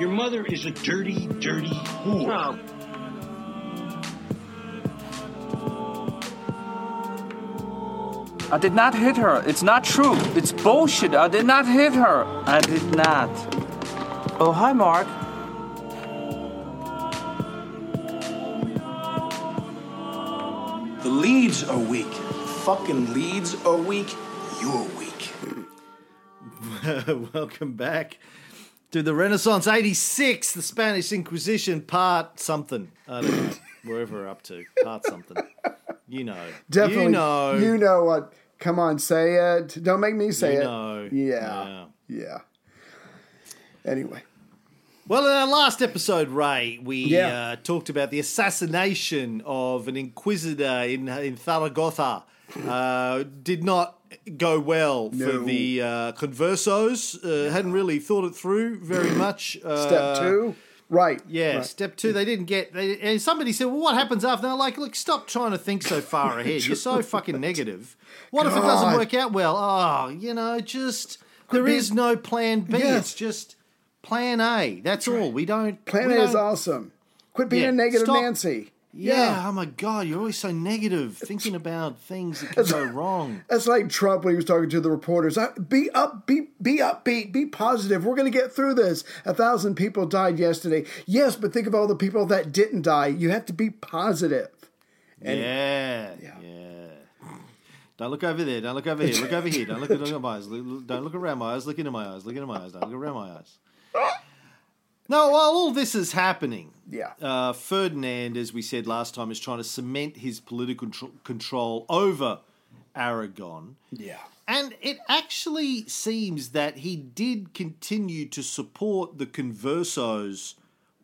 Your mother is a dirty, dirty whore. I did not hit her. It's not true. It's bullshit. I did not hit her. I did not. Oh, hi, Mark. The leads are weak. Fucking leads are weak. You're weak. Welcome back to the Renaissance 86, the Spanish Inquisition, part something. I don't know. Wherever we're up to. Part something. You know. Definitely. You know. You know what? Come on, say it. Don't make me say You it. know. Yeah. Yeah. Anyway. Well, in our last episode, Ray, we Yeah. uh, talked about the assassination of an inquisitor in in Zaragoza. Uh, did not go well for the uh, conversos. Uh, hadn't really thought it through very much. Uh, Step two. Right. Yeah, Right. step two, they didn't get. They, and somebody said, "Well, what happens after?" They're like, "Look, stop trying to think so far ahead. You're so fucking negative. What if it doesn't work out well? Oh, you know, just there being- is no plan B. Yes. It's just plan A. That's all. We don't. Plan we A is don't- awesome. Quit being Yeah, a negative stop. Nancy. Yeah. Oh my God, you're always so negative, thinking about things that could go wrong. That's like Trump when he was talking to the reporters. Be up, be be upbeat, be positive. We're going to get through this. A thousand people died yesterday. Yes, but think of all the people that didn't die. You have to be positive. yeah, yeah. Don't look over there. Don't look over here. Look over here. Don't look, look at my eyes. Look- look- Don't look around my eyes. Look into my eyes. Look into my eyes. Don't look around my eyes. Now, while all this is happening, Yeah. uh, Ferdinand, as we said last time, is trying to cement his political tr- control over Aragon. Yeah. And it actually seems that he did continue to support the conversos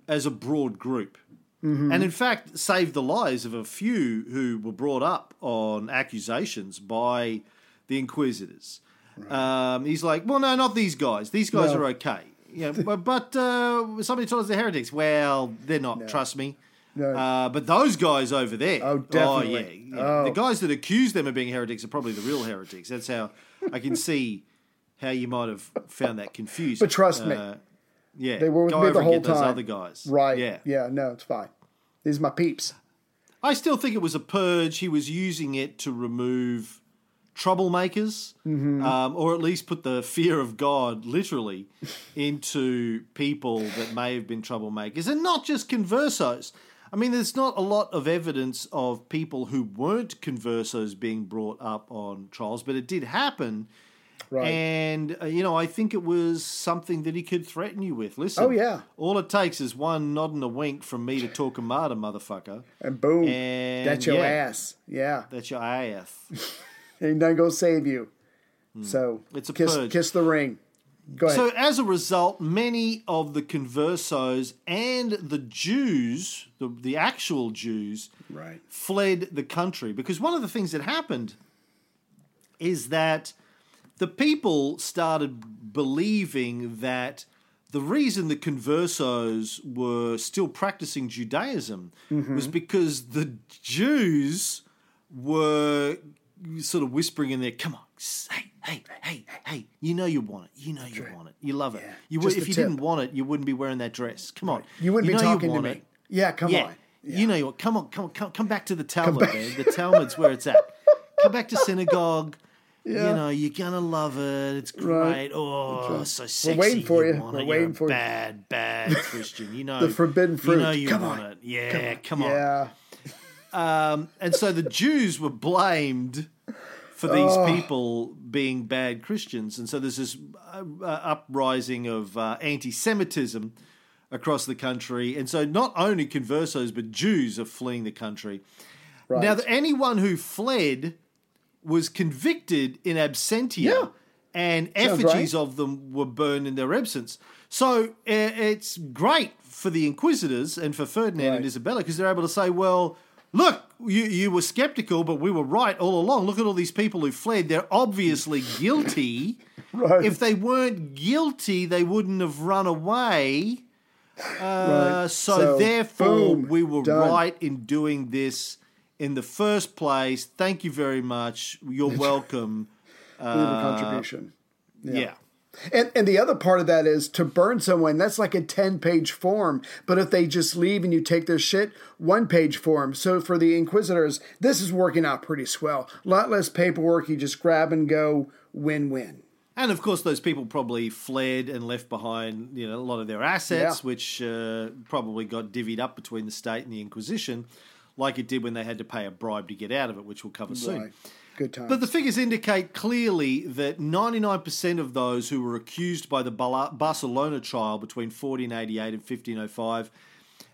as a broad group. And in fact, saved the lives of a few who were brought up on accusations by the inquisitors. Um, he's like, well, no, not these guys. These guys No. are okay. Yeah, but, but uh, somebody told us they're heretics. Well, they're not. Trust me. No. Uh, but those guys over there. Oh, definitely. yeah, yeah. Oh. The guys that accuse them of being heretics are probably the real heretics. That's how I can see how you might have found that confusing. But trust me, Uh, yeah, They were with go me the whole time. other guys. Right. Yeah. Yeah. No, it's fine. These are my peeps. I still think it was a purge. He was using it to remove troublemakers, Mm-hmm. um, or at least put the fear of God literally into people that may have been troublemakers, and not just conversos. I mean, there's not a lot of evidence of people who weren't conversos being brought up on trials, but it did happen. Right. And uh, you know, I think it was something that he could threaten you with. Listen, Oh, yeah. all it takes is one nod and a wink from me to talk a martyr, motherfucker. and boom. And that's your yeah. ass. Yeah. That's your ass. Ain't nothing gonna save you. So Hmm. It's a kiss, purge. kiss the ring. Go ahead. So as a result, many of the conversos and the Jews, the, the actual Jews, right. fled the country because one of the things that happened is that the people started believing that the reason the conversos were still practicing Judaism was because the Jews were sort of whispering in there, "Come on, hey, hey, hey, hey! You know you want it. You know you want it. You love it. You would, if you tip. didn't want it, you wouldn't be wearing that dress. Come on, You wouldn't be you talking to me. it. Yeah, come yeah. on. You know you want. Come on, come on, come, come back to the Talmud, man. The Talmud's where it's at. Come back to synagogue. Yeah. You know, you're gonna love it. It's great. Oh, right. Oh, so sexy. We're waiting for you. want We're waiting for you. bad, bad Christian. You know The forbidden fruit. You know you Come want on. it. Yeah, come on. Yeah. Um, and so the Jews were blamed for these Oh. people being bad Christians, and so there's this uh, uh, uprising of uh, anti-Semitism across the country, and so not only conversos but Jews are fleeing the country. Right. Now, anyone who fled was convicted in absentia, Yeah. and Sounds effigies right. of them were burned in their absence. So uh, it's great for the inquisitors and for Ferdinand and Isabella because they're able to say, well, look, you, you were skeptical, but we were right all along. Look at all these people who fled. They're obviously guilty. Right. If they weren't guilty, they wouldn't have run away. Uh, Right. so, So, therefore, boom, we were done. right in doing this in the first place. Thank you very much. You're welcome. A contribution. Yeah. And, and the other part of that is to burn someone, that's like a 10 page form. But if they just leave and you take their shit, one page form. So for the Inquisitors, this is working out pretty swell. A lot less paperwork. You just grab and go, win win. And of course, those people probably fled and left behind, you know, a lot of their assets, Yeah. which uh, probably got divvied up between the state and the Inquisition, like it did when they had to pay a bribe to get out of it, which we'll cover soon. Good times. But the figures indicate clearly that 99% of those who were accused by the Barcelona trial between 1488 and 1505,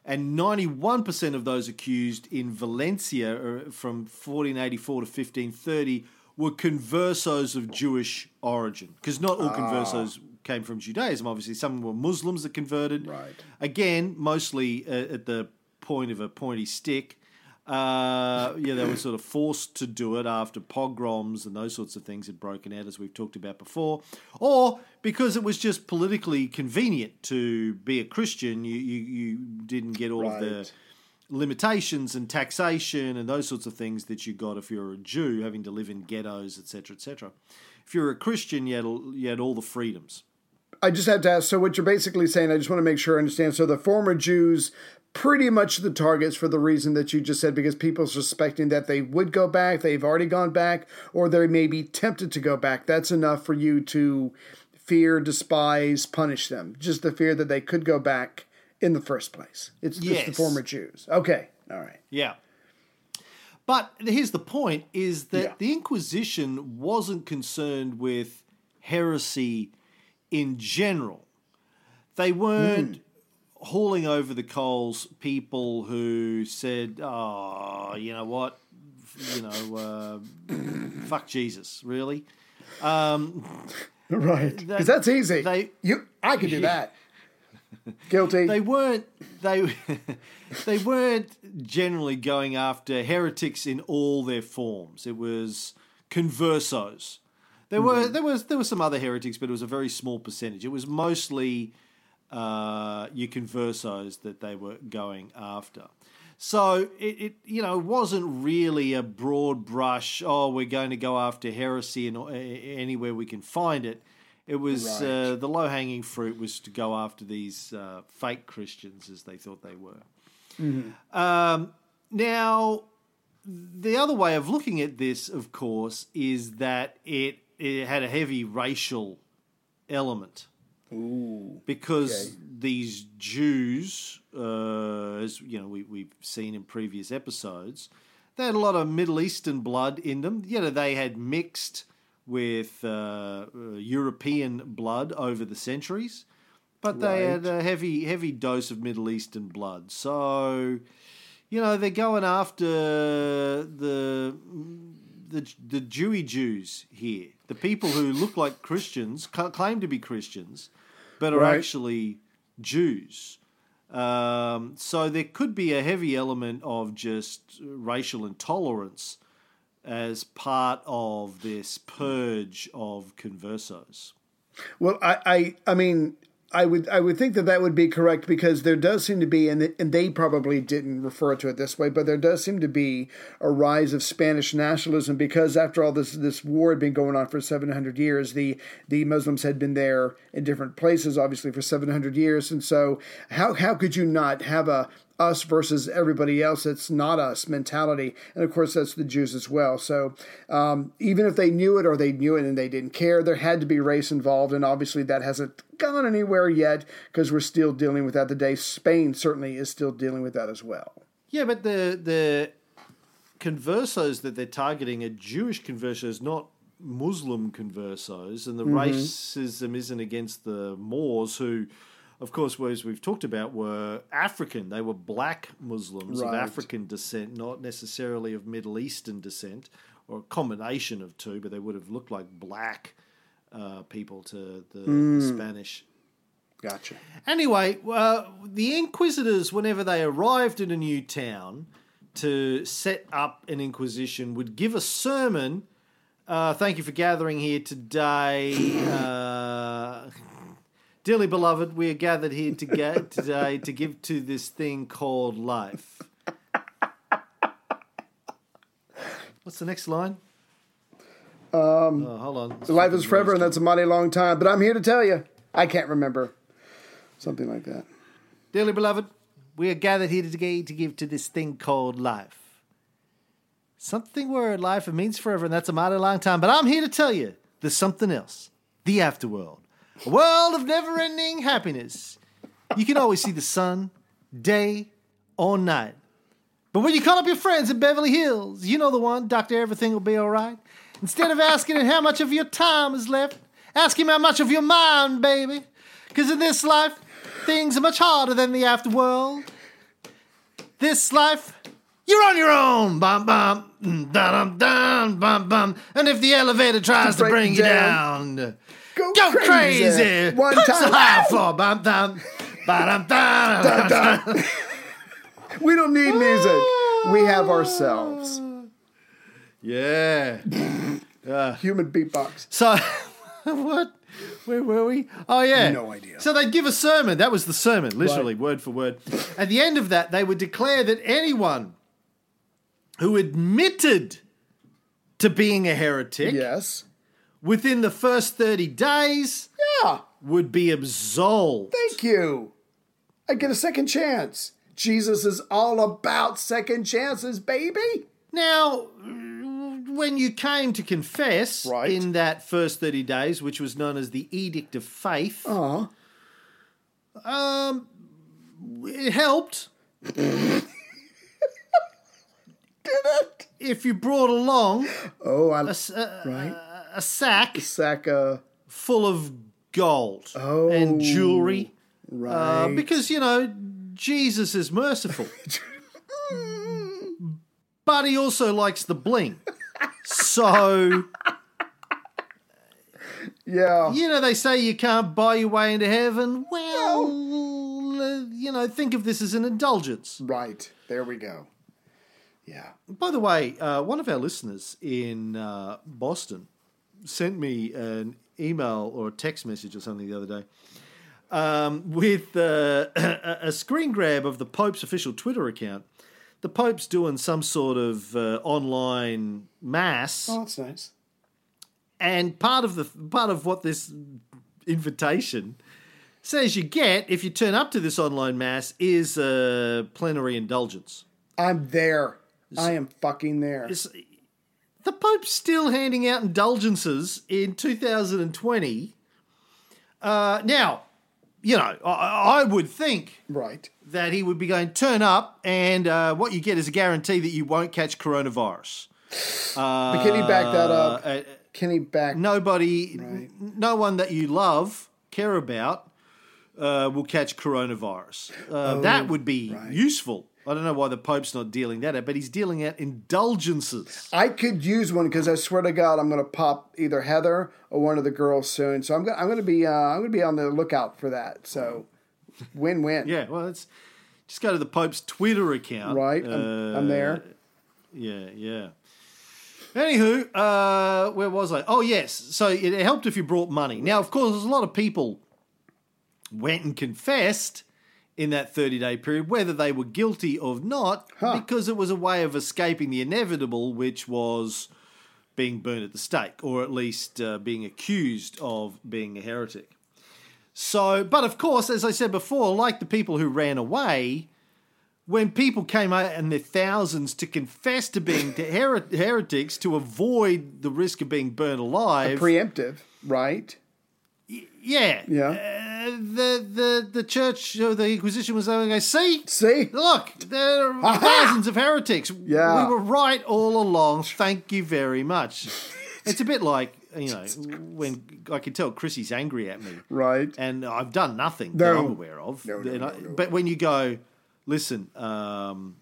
and 91% of those accused in Valencia uh, from 1484 to 1530 were conversos of Jewish origin. Because not all conversos came from Judaism, obviously. Some were Muslims that converted. Right. Again, mostly uh, at the point of a pointy stick. Uh, yeah, they were sort of forced to do it after pogroms and those sorts of things had broken out, as we've talked about before, or because it was just politically convenient to be a Christian. You you, you didn't get all of the limitations and taxation and those sorts of things that you got if you're a Jew, having to live in ghettos, etc., etc. If you're a Christian, you had, you had all the freedoms. I just have to ask. So, what you're basically saying, I just want to make sure I understand. So, the former Jews, pretty much the targets for the reason that you just said, because people suspecting that they would go back, they've already gone back, or they may be tempted to go back. That's enough for you to fear, despise, punish them. Just the fear that they could go back in the first place. It's just the former Jews. Okay. All right. Yeah. But here's the point is that Yeah. the Inquisition wasn't concerned with heresy in general. They weren't hmm. Hauling over the coals people who said, oh, you know what? You know, uh, fuck Jesus, really? Um, Right. Because that's easy. they- you, I could do that. Guilty. they weren't they they weren't generally going after heretics in all their forms. It was conversos. There were there was there were some other heretics, but it was a very small percentage. It was mostly uh, conversos that they were going after. So it, it you know wasn't really a broad brush. Oh, we're going to go after heresy and uh, anywhere we can find it. It was uh, the low hanging fruit was to go after these uh, fake Christians as they thought they were. Um, now, the other way of looking at this, of course, is that it it had a heavy racial element. Because okay. these Jews, uh, as you know, we, we've seen in previous episodes, they had a lot of Middle Eastern blood in them. You know, they had mixed with uh, uh, European blood over the centuries, but they had a heavy, heavy dose of Middle Eastern blood. So, you know, they're going after the the the Jewy Jews here, the people who look like Christians, claim to be Christians, but are Right. actually Jews. Um, so there could be a heavy element of just racial intolerance as part of this purge of conversos. Well, I, I, I mean, I would, I would think that that would be correct because there does seem to be, and and they probably didn't refer to it this way, but there does seem to be a rise of Spanish nationalism because after all this this war had been going on for seven hundred years, the the Muslims had been there in different places, obviously for seven hundred years, and so how how could you not have a us versus everybody else. It's not us mentality. And of course, that's the Jews as well. So um, even if they knew it or they knew it and they didn't care, there had to be race involved. And obviously, that hasn't gone anywhere yet because we're still dealing with that today. Spain certainly is still dealing with that as well. Yeah, but the the conversos that they're targeting are Jewish conversos, not Muslim conversos, and the racism isn't against the Moors, who, of course, were, as we've talked about, were African. They were black Muslims of African descent, not necessarily of Middle Eastern descent, or a combination of two, but they would have looked like black uh, people to the, the Spanish Gotcha. Anyway, uh, the Inquisitors, whenever they arrived in a new town to set up an Inquisition, would give a sermon. Uh, thank you for gathering here today. Dearly beloved, we are gathered here to ga- today to give to this thing called life. What's the next line? Um, oh, hold on. Life is forever, and that's a mighty long time. But I'm here to tell you, I can't remember. Something like that. Dearly beloved, we are gathered here today to give to this thing called life. Something where life means forever, and that's a mighty long time. But I'm here to tell you there's something else the afterworld. A world of never ending happiness. You can always see the sun, day or night. But when you call up your friends in Beverly Hills, you know the one, Doctor Everything will be all right. Instead of asking him how much of your time is left, ask him how much of your mind, baby. Because in this life, things are much harder than the afterworld. This life, you're on your own. Bum bum, mm, dum dum bum bum. And if the elevator tries to, break bring you down. down, Go, go crazy. One Punch the time. high floor. Bum dum, ba dum dum. We don't need music. We have ourselves. Yeah. Human beatbox. So, what? Where were we? Oh, yeah. No idea. So they'd give a sermon. That was the sermon, literally, word for word. At the end of that, they would declare that anyone who admitted to being a heretic Yes. Within the first 30 days Yeah. would be absolved. Thank you. I get a second chance. Jesus is all about second chances, baby. Now, when you came to confess Right. in that first 30 days, which was known as the Edict of Faith, Aw. um, it helped Did it? if you brought along Oh, I a, a- right. A sack Sack uh full of gold Oh, and jewelry, uh, right. because you know Jesus is merciful, but he also likes the bling. So yeah. you know they say you can't buy your way into heaven. Well, uh, you know, think of this as an indulgence. Right. There we go. Yeah. By the way, uh, one of our listeners in uh, Boston sent me an email or a text message or something the other day um, with uh, a screen grab of the Pope's official Twitter account. The Pope's doing some sort of uh, online mass, Oh, that's nice. and part of the part of what this invitation says you get if you turn up to this online mass is a plenary indulgence. I'm there. I am fucking there. The Pope's still handing out indulgences in 2020. Uh, now, you know, I, I would think Right. that he would be going turn up, and uh, what you get is a guarantee that you won't catch coronavirus. But can he back that up? Uh, Can he back? nobody, Right. n- no one that you love, care about, uh, will catch coronavirus. Uh, that would be Oh, right. useful. I don't know why the Pope's not dealing that out, but he's dealing out indulgences. I could use one because I swear to God, I'm going to pop either Heather or one of the girls soon. So I'm going. I'm going to be. Uh, I'm going to be on the lookout for that. So, win-win. Yeah, well, it's just go to the Pope's Twitter account. Right. I'm, I'm there. Yeah, yeah. Anywho, uh, where was I? Oh, yes. So it helped if you brought money. Now, of course, there's a lot of people went and confessed in that 30 day period, whether they were guilty or not, Huh. because it was a way of escaping the inevitable, which was being burned at the stake, or at least uh, being accused of being a heretic. So, but of course, as I said before, like the people who ran away, when people came out in their thousands to confess to being her- heretics to avoid the risk of being burned alive, Preemptive. Right. Yeah, Yeah. uh, the the the church or the Inquisition was going, see, See. look, there are thousands of heretics. Yeah. we were right all along. Thank you very much. It's a bit like you know when I can tell Chrissy's angry at me, Right. and I've done nothing that I'm aware of. No, no, no, I- no. But when you go, listen, um,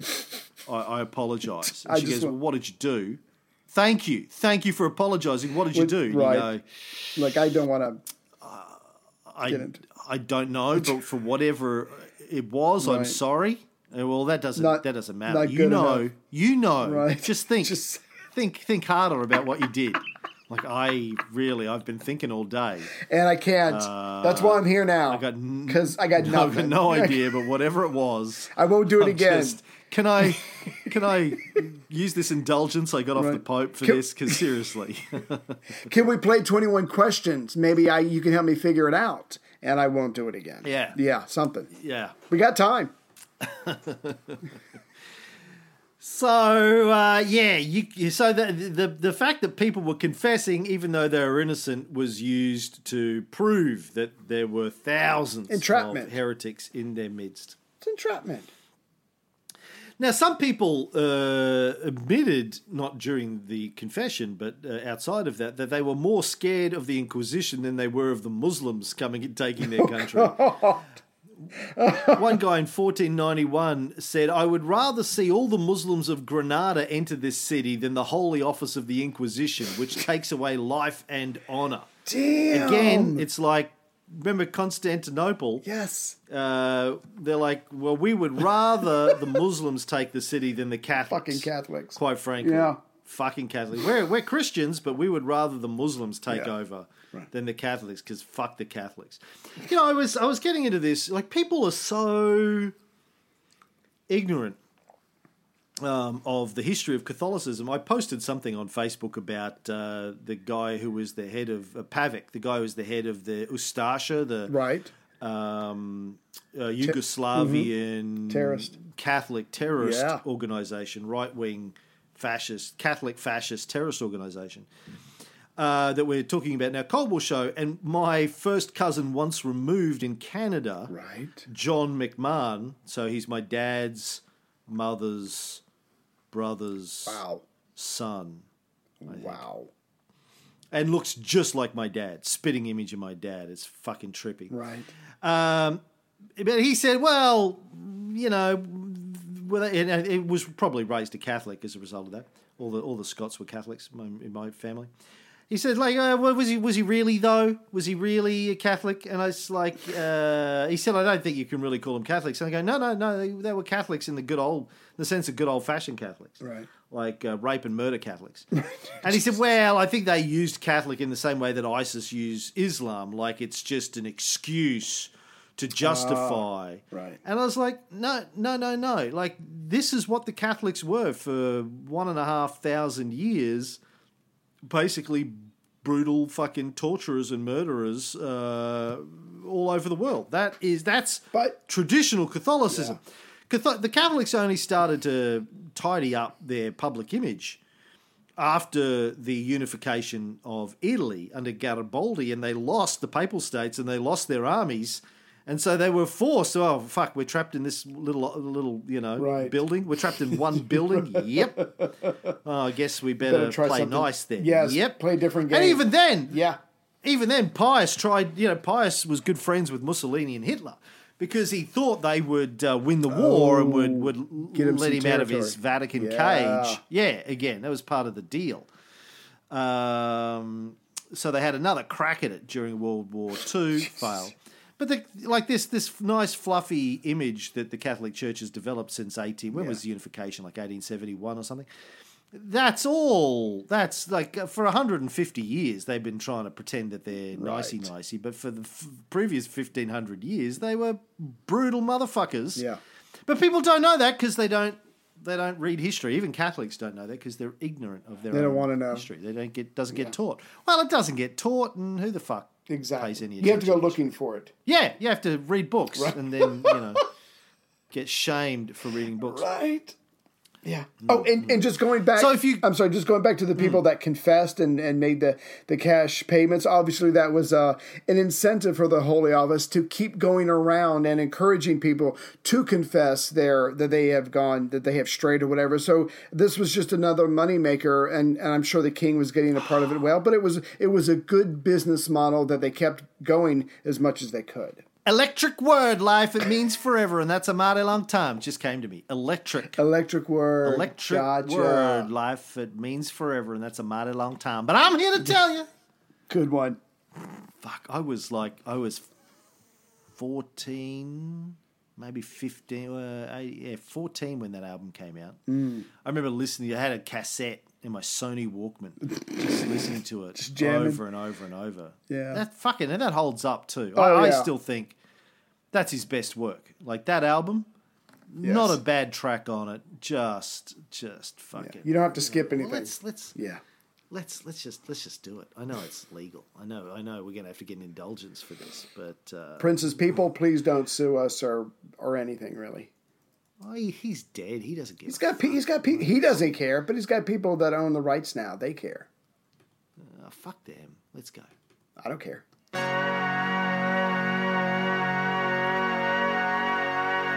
I, I apologise. And I she goes, want- well, what did you do? Thank you. Thank you for apologising. What did you do? Right. You go, Like I don't want to. I, Didn't. I don't know, but for whatever it was, I'm sorry. Uh, Well, that doesn't Not- that doesn't matter. You know, enough. you know. Right. Just think, Just- think, think harder about what you did. Like I really, I've been thinking all day. And I can't. That's why I'm here now. Uh, I got n- because I got No, I've got nothing. no idea, but whatever it was, I won't do it I'm again. just Can I can I use this indulgence I got off the Right. Pope for Can- this? Because seriously, Can we play 21 questions? Maybe I you can help me figure it out and I won't do it again. Yeah. Yeah, something. yeah. We got time. So uh, yeah, you, you- so the, the the fact that people were confessing, even though they were innocent, was used to prove that there were thousands Entrapment. of heretics in their midst. It's entrapment. Now, some people uh, admitted, not during the confession, but uh, outside of that, that they were more scared of the Inquisition than they were of the Muslims coming and taking their country. One guy in 1491 said, I would rather see all the Muslims of Granada enter this city than the Holy Office of the Inquisition, which takes away life and honor. Damn. Again, it's like, remember Constantinople? yes. uh, they're like, well, we would rather the Muslims take the city than the Catholics. Fucking Catholics. Quite frankly. Yeah. Fucking Catholics. We're, we're Christians, but we would rather the Muslims take Yeah. over than the Catholics because fuck the Catholics. You know, I was I was getting into this. Like, people are so ignorant um, of the history of Catholicism. I posted something on Facebook about uh, the guy who was the head of uh, Pavic, the guy who was the head of the Ustasha, the Right. um, uh, Yugoslavian Terrorist. Catholic terrorist Yeah. organization, right wing fascist, Catholic fascist terrorist organization. Uh, that we're talking about now, Cold War Show, and my first cousin once removed in Canada, Right. John McMahon. So he's my dad's mother's brother's Wow. son, Wow. and looks just like my dad. Spitting image of my dad. It's fucking trippy. Right. Um, but he said, well, you know, well, it, it was probably raised a Catholic as a result of that. All the all the Scots were Catholics in my, in my family. He said, like, uh, was he was he really though? Was he really a Catholic? And I was like, uh, he said, I don't think you can really call them Catholics. And I go, no, no, no, they, they were Catholics in the good old, in the sense of good old fashioned Catholics, Right. Like uh, rape and murder Catholics. and he said, well, I think they used Catholic in the same way that ISIS used Islam, like it's just an excuse to justify. right. And I was like, no, no, no, no. Like, this is what the Catholics were for one and a half thousand years. Basically, brutal fucking torturers and murderers uh, all over the world. That is, that's But- traditional Catholicism. Catho- the Catholics only started to tidy up their public image after the unification of Italy under Garibaldi, and they lost the papal states and they lost their armies, and so they were forced. Oh fuck, we're trapped in this little little you know Right. building. We're trapped in one building. yep. Oh, I guess we better, Better try play something- nice then. Yes, Yep. play a different And even then, Yeah. even then, Pius tried. You know, Pius was good friends with Mussolini and Hitler because he thought they would uh, win the war and would would Oh, Get him let him out of his. Vatican Yeah. cage. Yeah, again, that was part of the deal. Um, so they had another crack at it during World War II, failed. But the, like this, this nice fluffy image that the Catholic Church has developed since eighteen. When was the unification? Like eighteen seventy one or something. That's all. That's like uh, for 150 years they've been trying to pretend that they're nicey Right. nicey, but for the f- previous 1500 years they were brutal motherfuckers. Yeah. But people don't know that because they don't they don't read history. Even Catholics don't know that because they're ignorant of their They don't wanna know. history. They don't get doesn't get taught. Well, it doesn't get taught, and who the fuck Exactly. pays any You have to go looking for it. Yeah, you have to read books and then you know get shamed for reading books. Right. Yeah. Oh, and, and just going back. So if you- I'm sorry, just going back to the people that confessed and, and made the, the cash payments. Obviously, that was uh, an incentive for the Holy Office to keep going around and encouraging people to confess their that they have gone that they have strayed or whatever. So this was just another moneymaker, and, and I'm sure the king was getting a part of it well. But it was it was a good business model that they kept going as much as they could. Electric word, life, it means forever, and that's a mighty long time. Just came to me. Electric. Electric word. Electric Gotcha. word, life, it means forever, and that's a mighty long time. But I'm here to tell you. Good one. Fuck, I was like, I was 14, maybe 15, uh, yeah, 14 when that album came out. Mm. I remember listening, I had a cassette in my Sony Walkman, just listening to it jamming. over and over and over. Yeah. That fucking, and that holds up too. Oh, I, I still think that's his best work. Like that album, Not a bad track on it. Just, just fuck it. You don't have to skip Well, anything. let's let's yeah. let's let's just let's just do it. I know it's legal. I know I know we're gonna have to get an indulgence for this, but uh, Prince's people, please don't sue us or or anything really. oh, he, he's dead. He doesn't give. He's got pe- he's got pe- he doesn't care, but he's got people that own the rights now. They care. Uh, fuck them. Let's go. I don't care.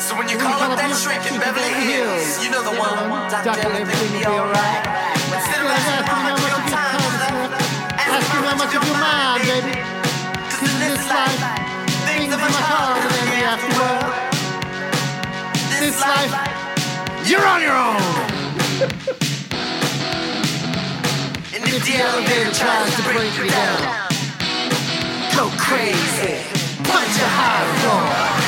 So when you call up that shrink in Beverly Hills, you know the one. Doctor, everything will be alright. Instead of asking how much of your time is left, ask him how much of your mind, baby. Cause in this life, things are much harder than the afterworld. This life, you're on your own. And if the elevator tries to break you down, go crazy, punch a high floor.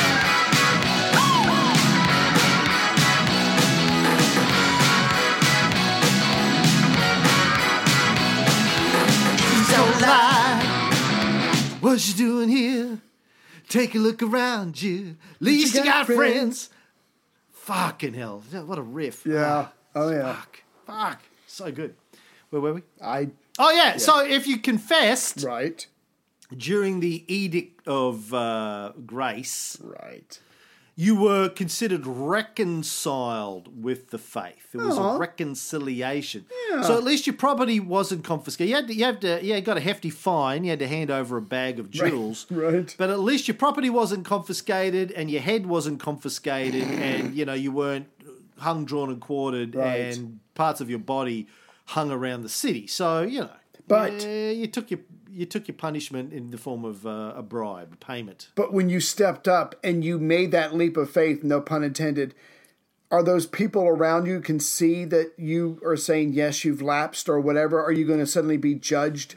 Don't lie. What you doing here? Take a look around you. At Least you got, friends. Fucking hell! What a riff. Yeah. Oh yeah. Fuck. Fuck. So good. Where were we? I Oh yeah. So if you confessed right. during the Edict of uh, Grace, Right. You were considered reconciled with the faith. It was Aw. a reconciliation. So at least your property wasn't confiscated. You had to, you had to, yeah, you got a hefty fine. You had to hand over a bag of jewels. right. But at least your property wasn't confiscated and your head wasn't confiscated and, you know, you weren't hung, drawn and quartered Right. and parts of your body hung around the city. So, you know. But- yeah, you took your you took your punishment in the form of uh, a bribe, payment. But when you stepped up and you made that leap of faith, no pun intended, are those people around you can see that you are saying yes, you've lapsed or whatever? Are you going to suddenly be judged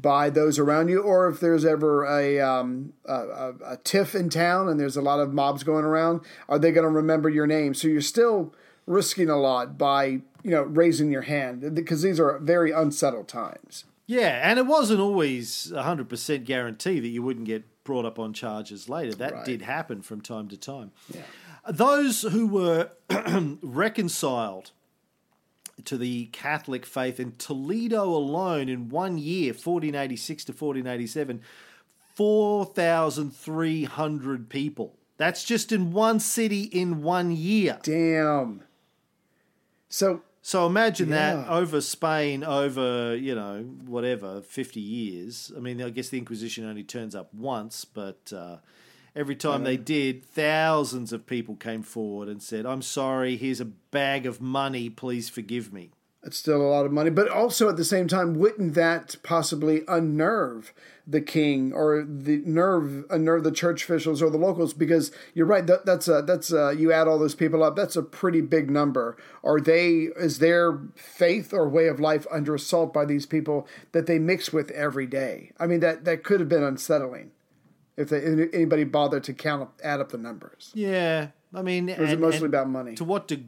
by those around you, or if there's ever a um, a, a, a tiff in town and there's a lot of mobs going around, are they going to remember your name? So you're still risking a lot by you know raising your hand because these are very unsettled times. Yeah, and it wasn't always a 100% guarantee that you wouldn't get brought up on charges later. That Right. did happen from time to time. Those who were reconciled to the Catholic faith in Toledo alone in one year, 1486 to 1487, 4,300 people. That's just in one city in one year. Damn. So So imagine that over Spain, over, you know, whatever, 50 years. I mean, I guess the Inquisition only turns up once, but uh, every time they did, thousands of people came forward and said, I'm sorry, here's a bag of money, please forgive me. It's still a lot of money, but also at the same time, wouldn't that possibly unnerve the king or the nerve unnerve the church officials or the locals? Because you're right, that, that's a, that's a, you add all those people up, that's a pretty big number. Are they is their faith or way of life under assault by these people that they mix with every day? I mean, that that could have been unsettling if they, anybody bothered to count up, add up the numbers. Yeah, I mean, it and- mostly and about money? To what de-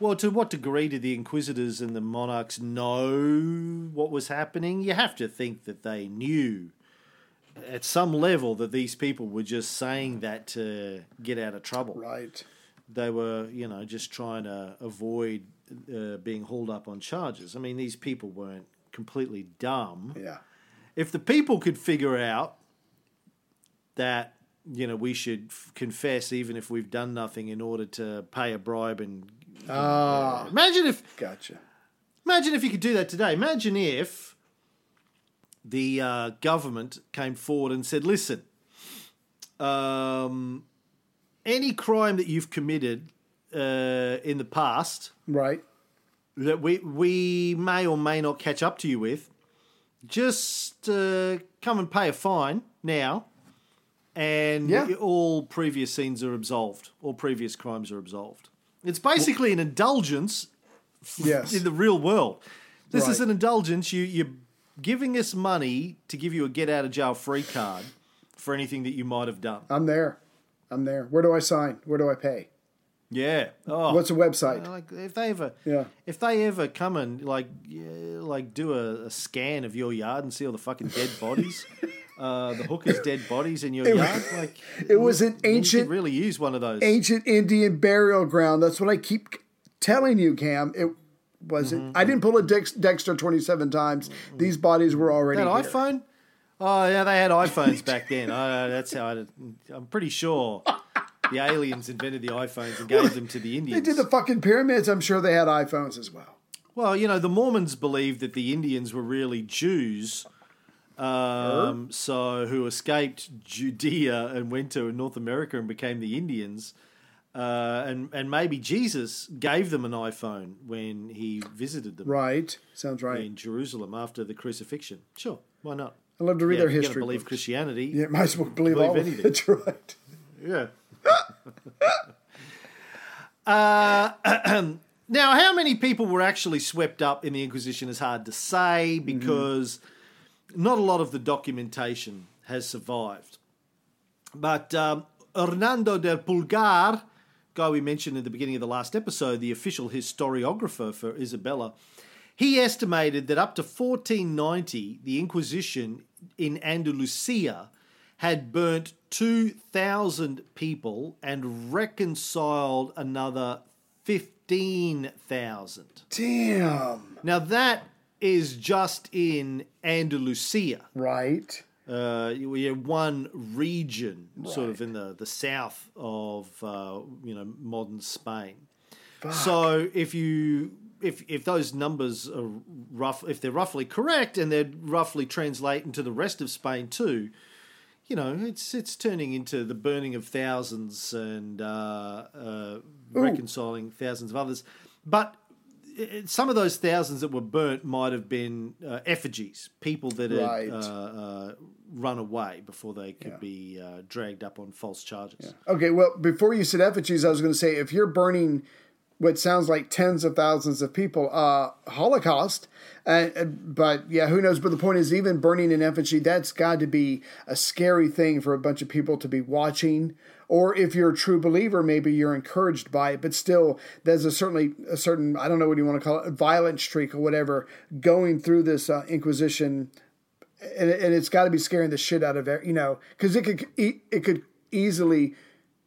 well, to what degree did the inquisitors and the monarchs know what was happening? You have to think that they knew at some level that these people were just saying that to get out of trouble. Right. They were, you know, just trying to avoid uh, being hauled up on charges. I mean, these people weren't completely dumb Yeah. if the people could figure out that you know we should f- confess even if we've done nothing in order to pay a bribe and Ah, imagine if gotcha. imagine if you could do that today imagine if the uh, government came forward and said listen um, any crime that you've committed uh, in the past Right. that we we may or may not catch up to you with, just uh, come and pay a fine now, and Yeah. all previous sins are absolved. All previous crimes are absolved. It's basically an indulgence Yes. in the real world. This is an indulgence. You you're giving us money to give you a get out of jail free card for anything that you might have done. I'm there. I'm there. Where do I sign? Where do I pay? Yeah. Oh. What's the website? Uh, like if they ever Yeah. if they ever come and like yeah, like do a, a scan of your yard and see all the fucking dead bodies, uh, the hookers' dead bodies in your yard, like It was an ancient- really use one of those. Ancient Indian burial ground. That's what I keep telling you, Cam. It wasn't. Mm-hmm. I didn't pull a Dex, Dexter 27 times. These bodies were already that here. iPhone? Oh yeah, they had iPhones back then. That's how I, I'm pretty sure the aliens invented the iPhones and gave them to the Indians. They did the fucking pyramids. I'm sure they had iPhones as well. Well, you know, the Mormons believed that the Indians were really Jews, um, so who escaped Judea and went to North America and became the Indians. Uh, and and maybe Jesus gave them an iPhone when he visited them Right. Sounds right. in Jerusalem after the crucifixion. Sure, why not? I love to read Yeah, their if you're gonna history. Believe books. Christianity. Yeah, might as well believe, Believe all anything. it. That's right. Yeah. uh, now, how many people were actually swept up in the Inquisition is hard to say because not a lot of the documentation has survived. But um, Hernando del Pulgar, guy we mentioned in the beginning of the last episode, the official historiographer for Isabella, he estimated that up to 1490, the Inquisition in Andalusia had burnt 2,000 people and reconciled another 15,000. Damn. Now, that is just in Andalusia. Right. Uh, we have one region, sort of in the, the south of uh, you know modern Spain. So if you if if those numbers are rough, if they're roughly correct and they're roughly translate into the rest of Spain too, you know it's it's turning into the burning of thousands and uh, uh, reconciling thousands of others. But some of those thousands that were burnt might have been uh, effigies, people that had Right. uh, uh, run away before they could be uh, dragged up on false charges. Okay, well, before you said effigies, I was going to say if you're burning what sounds like tens of thousands of people, uh, Holocaust, uh, uh, but yeah, who knows? But the point is, even burning an effigy, that's got to be a scary thing for a bunch of people to be watching. Or if you're a true believer, maybe you're encouraged by it, but still, there's a certainly a certain I don't know what you want to call it, violent streak or whatever going through this uh, Inquisition and, and it's got to be scaring the shit out of you know, because it could it could easily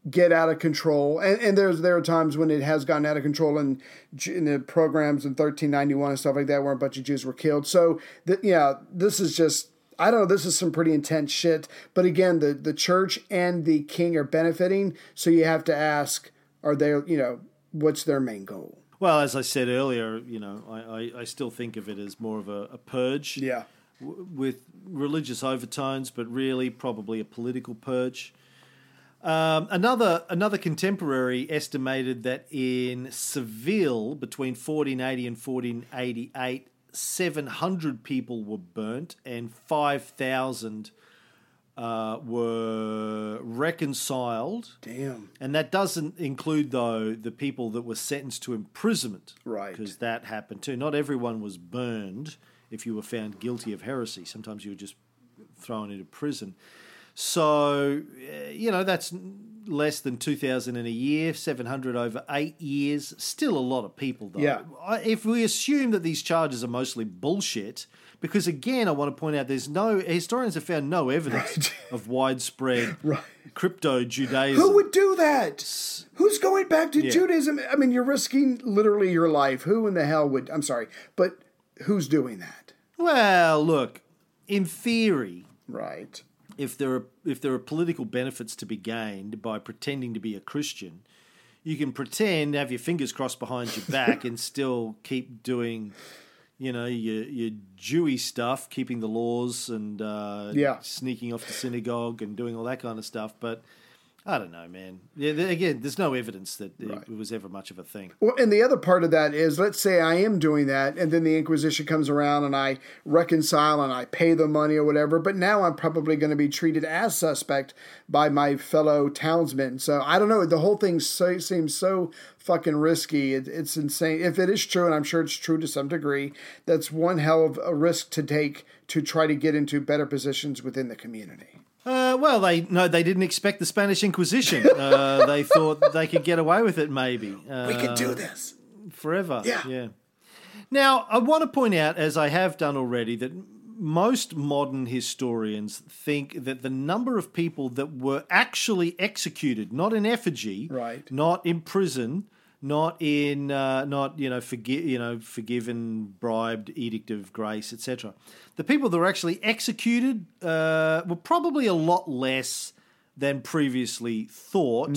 get out of control. And, and there's there are times when it has gotten out of control in, in the pogroms in 1391 and stuff like that, where a bunch of Jews were killed. So that yeah, this is just. I don't know. This is some pretty intense shit. But again, the, the church and the king are benefiting. So you have to ask, are they, you know, what's their main goal? Well, as I said earlier, you know, I, I, I still think of it as more of a, a purge. Yeah. w- with religious overtones, but really probably a political purge. Um, another another contemporary estimated that in Seville between 1480 and 1488, 700 people were burnt and 5,000 uh, were reconciled. Damn. And that doesn't include, though, the people that were sentenced to imprisonment. Right. Because that happened too. Not everyone was burned if you were found guilty of heresy. Sometimes you were just thrown into prison. So, uh, you know, that's less than 2,000 in a year, 700 over eight years. Still a lot of people, though. Yeah. If we assume that these charges are mostly bullshit, because again, I want to point out there's no, historians have found no evidence of widespread crypto Judaism. Who would do that? Who's going back to Yeah. Judaism? I mean, you're risking literally your life. Who in the hell would? I'm sorry, but who's doing that? Well, look, in theory, Right. If there are if there are political benefits to be gained by pretending to be a Christian, you can pretend, have your fingers crossed behind your back, and still keep doing, you know, your your Jewy stuff, keeping the laws and uh, Yeah. sneaking off to synagogue and doing all that kind of stuff. But I don't know, man. Yeah, again, there's no evidence that it, Right. was ever much of a thing. Well, and the other part of that is, let's say I am doing that, and then the Inquisition comes around and I reconcile and I pay the money or whatever. But now I'm probably going to be treated as suspect by my fellow townsmen. So I don't know. The whole thing so, seems so fucking risky. It, it's insane. If it is true, and I'm sure it's true to some degree, that's one hell of a risk to take to try to get into better positions within the community. Uh, well, they no, they didn't expect the Spanish Inquisition. uh, they thought they could get away with it, maybe. Uh, We could do this. forever. Yeah. yeah. Now, I want to point out, as I have done already, that most modern historians think that the number of people that were actually executed, not in effigy, Right. not in prison, not in, uh, not you know, forgi- you know, forgiven, bribed, edict of grace, etc. The people that were actually executed uh, were probably a lot less than previously thought.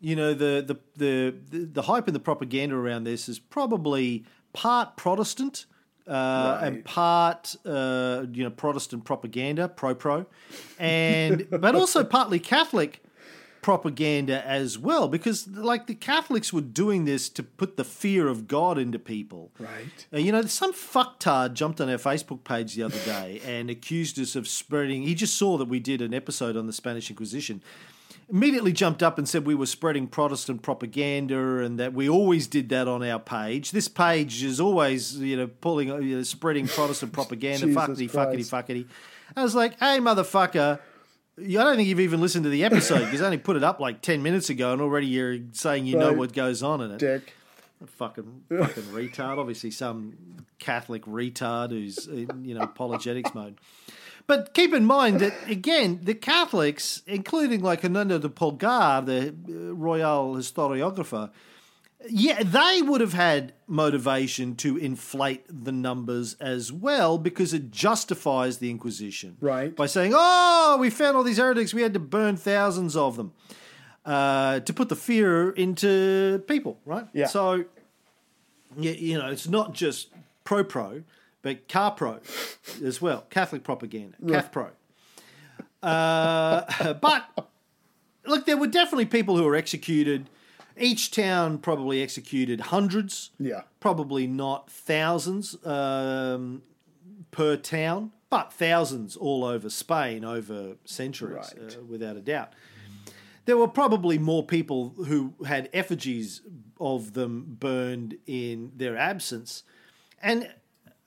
You know the, the the the hype and the propaganda around this is probably part Protestant uh, and part uh, you know Protestant propaganda, pro pro, and but also partly Catholic propaganda as well because like the Catholics were doing this to put the fear of God into people. Right. Uh, you know, some fucktard jumped on our Facebook page the other day and accused us of spreading. He just saw that we did an episode on the Spanish Inquisition. Immediately jumped up and said we were spreading Protestant propaganda and that we always did that on our page. This page is always, you know, pulling, you know, spreading Protestant propaganda. Fuckity, fuckity, fuckity. I was like, hey, motherfucker. I don't think you've even listened to the episode because I only put it up like 10 minutes ago and already you're saying you know what goes on in it Dick. fucking fucking retard. Obviously, some Catholic retard who's in you know apologetics mode. But keep in mind that again, the Catholics, including like Hernando de Pulgar, the uh, royal historiographer, yeah, they would have had motivation to inflate the numbers as well because it justifies the Inquisition, Right. By saying, "Oh, we found all these heretics, we had to burn thousands of them." Uh, to put the fear into people, right? Yeah. So, you, you know, it's not just pro pro, but car pro as well. Catholic propaganda, Cath pro. Uh, but look, there were definitely people who were executed. Each town probably executed hundreds. Yeah. Probably not thousands um, per town, but thousands all over Spain over centuries, Right. uh, without a doubt. There were probably more people who had effigies of them burned in their absence. And,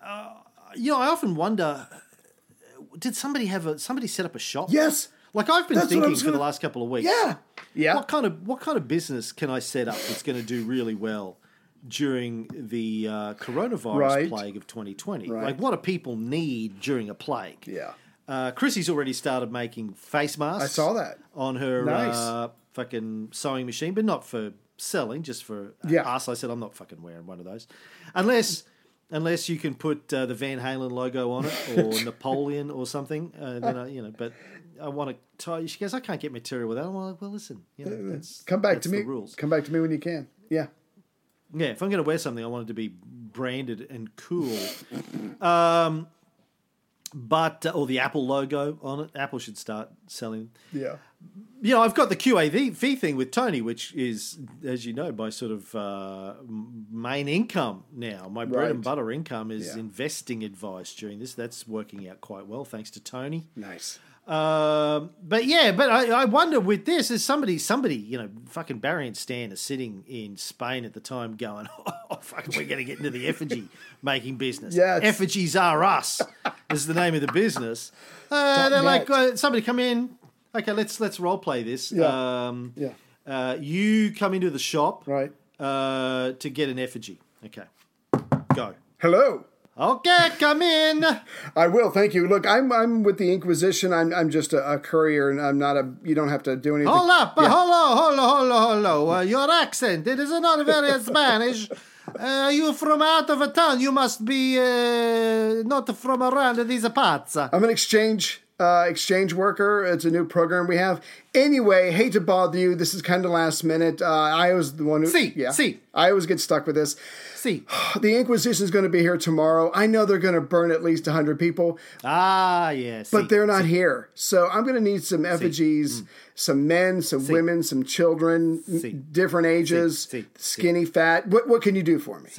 uh, you know, I often wonder did somebody have a somebody set up a shop? Yes. Like I've been That's thinking for the gonna- last couple of weeks. Yeah. Yeah. What kind of what kind of business can I set up that's going to do really well during the uh, coronavirus Right. plague of 2020? Right. Like, what do people need during a plague? Yeah. Uh, Chrissy's already started making face masks. I saw that. on her Nice. uh, fucking sewing machine, but not for selling, just for Yeah. us. I said I'm not fucking wearing one of those, unless unless you can put uh, the Van Halen logo on it or Napoleon or something. Uh, then I, you know, but I want to tie. She goes, I can't get material without. I'm like, well, listen, you know, that's, Come back that's to me. Rules. Come back to me when you can. Yeah. Yeah, if I'm going to wear something, I want it to be branded and cool. Um, but uh, or the Apple logo on it. Apple should start selling. Yeah. You know, I've got the QAV fee thing with Tony, which is, as you know, my sort of uh, main income now. My bread Right. and butter income is Yeah. investing advice during this. That's working out quite well, thanks to Tony. Nice. Um, but yeah, but I, I wonder with this, is somebody, somebody, you know, fucking Barry and Stan are sitting in Spain at the time going, oh, fuck, we're going to get into the effigy making business. Yes. Effigies are us is the name of the business. Uh, they're like, net. uh, somebody come in. Okay, let's let's role play this. Yeah. Um, Yeah. uh, you come into the shop Right. uh, to get an effigy. Okay, go. Hello. Okay, come in. I will. Thank you. Look, I'm I'm with the Inquisition. I'm I'm just a, a courier, and I'm not a. You don't have to do anything. Hold up, Yeah. hello, hello, hello, hello. Uh, your accent, it is not very Spanish. Uh, you from out of a town. You must be uh, not from around these parts. I'm an exchange uh, exchange worker. It's a new program we have. Anyway, hate to bother you. This is kind of last minute. Uh, I was the one who. See, yeah. see. I always get stuck with this. See. The Inquisition is going to be here tomorrow. I know they're going to burn at least 100 people, Ah, yes. but they're not here. So I'm going to need some effigies, some men, some women, some children, different ages, skinny, fat. What, what can you do for me?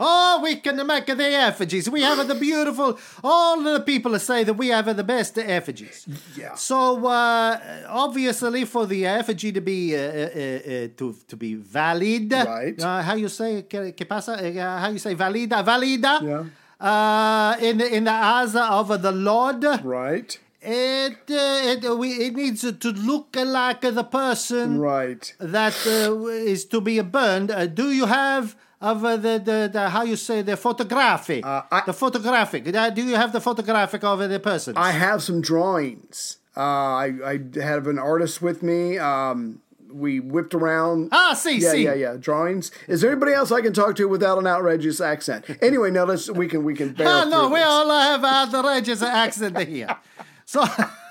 Oh, we can make the effigies. We have the beautiful. All the people say that we have the best effigies. Yeah. So uh, obviously, for the effigy to be uh, uh, uh, to to be valid, Right. Uh, how you say? Que, pasa? Uh, how you say? Valida, valida. Yeah. Uh, in the in the eyes of the Lord, Right. it uh, it we it needs to look like the person Right. that uh, is to be burned. Uh, do you have of uh, the, the the how you say the photography? Uh, I- the photographic. Uh, do you have the photographic of the person? I have some drawings. Uh, I, I have an artist with me. Um, we whipped around. ah, see, yeah, see. yeah, yeah. Drawings. Is there anybody else I can talk to without an outrageous accent? Anyway, no, let's we can we can. Ah, no, we this. all have outrageous accent here. So,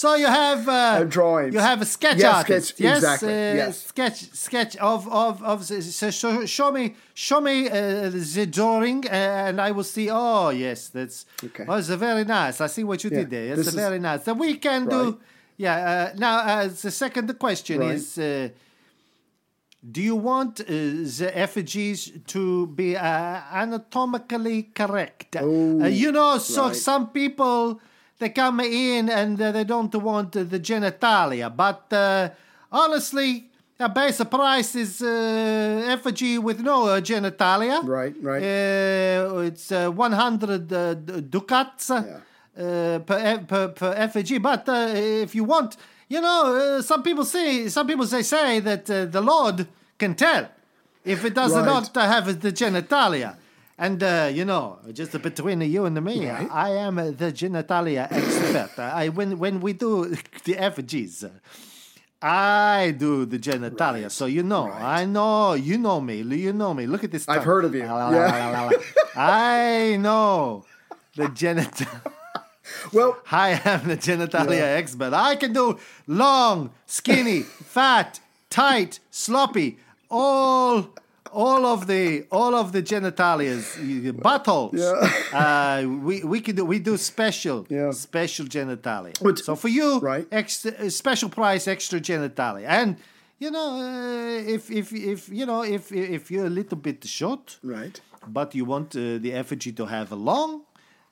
so you have uh, have drawings. You have a sketch Yes, artist. sketch- yes, exactly, uh, yes. Sketch, sketch of of of. So show, me, show me uh, the drawing, uh, and I will see. Oh, yes, that's. Okay. Oh, it's very nice. I see what you Yeah, did there. It's this is- very nice. So we can Right. do. Yeah. Uh, now, uh, the second question Right. is. Uh, do you want uh, the effigies to be uh, anatomically correct? Uh, you know, so right. some people they come in and uh, they don't want uh, the genitalia, but uh, honestly, a base price is uh, effigy with no uh, genitalia. Right, right. Uh, it's uh, 100 uh, d- ducats uh, per, per per effigy. But uh, if you want, you know, uh, some people say, some people they say that uh, the Lord can tell if it does Right. not uh, have the genitalia. And uh, you know, just between you and me, Right. I am the genitalia expert. I when when we do the uh, I do the genitalia, so you know. I know you know me. You know me. Look at this. I've heard of you. La, la, la, la. I know the genitalia. Well, I am the genitalia expert. I can do long, skinny, fat, tight, sloppy, all, all of the, all of the genitalias, buttholes. Uh, we we can do we do special, Yeah. special genitalia. But- so for you, Right. extra, uh, special price, extra genitalia, and you know, uh, if if if you know if if you're a little bit short, right. but you want uh, the effigy to have a long,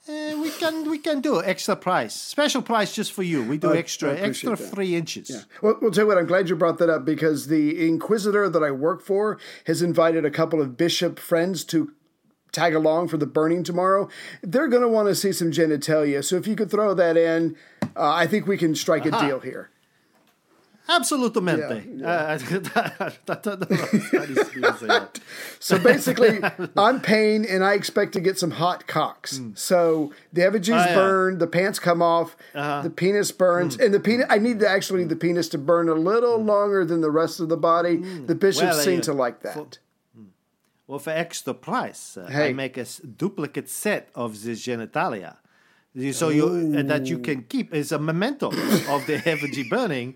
uh, we can we can do extra price, special price just for you. We do I- I extra appreciate extra that. three inches. Yeah. Well, we'll tell you what. I'm glad you brought that up because the Inquisitor that I work for has invited a couple of bishop friends to tag along for the burning tomorrow. They're going to want to see some genitalia. So if you could throw that in, uh, I think we can strike a deal here. Absolutamente. Yeah, Uh, I don't know how to say that. So basically, I'm paying and I expect to get some hot cocks. So the effigies Mm. Oh, yeah. Uh-huh. burn, the pants come off, the penis burns, Mm. and the penis. I need to actually the penis to burn a little longer than the rest of the body. The bishops Well, seem uh, to like that. for- Well, for extra price, uh, I make a duplicate set of the genitalia. So you uh, that you can keep as a memento of the effigy burning.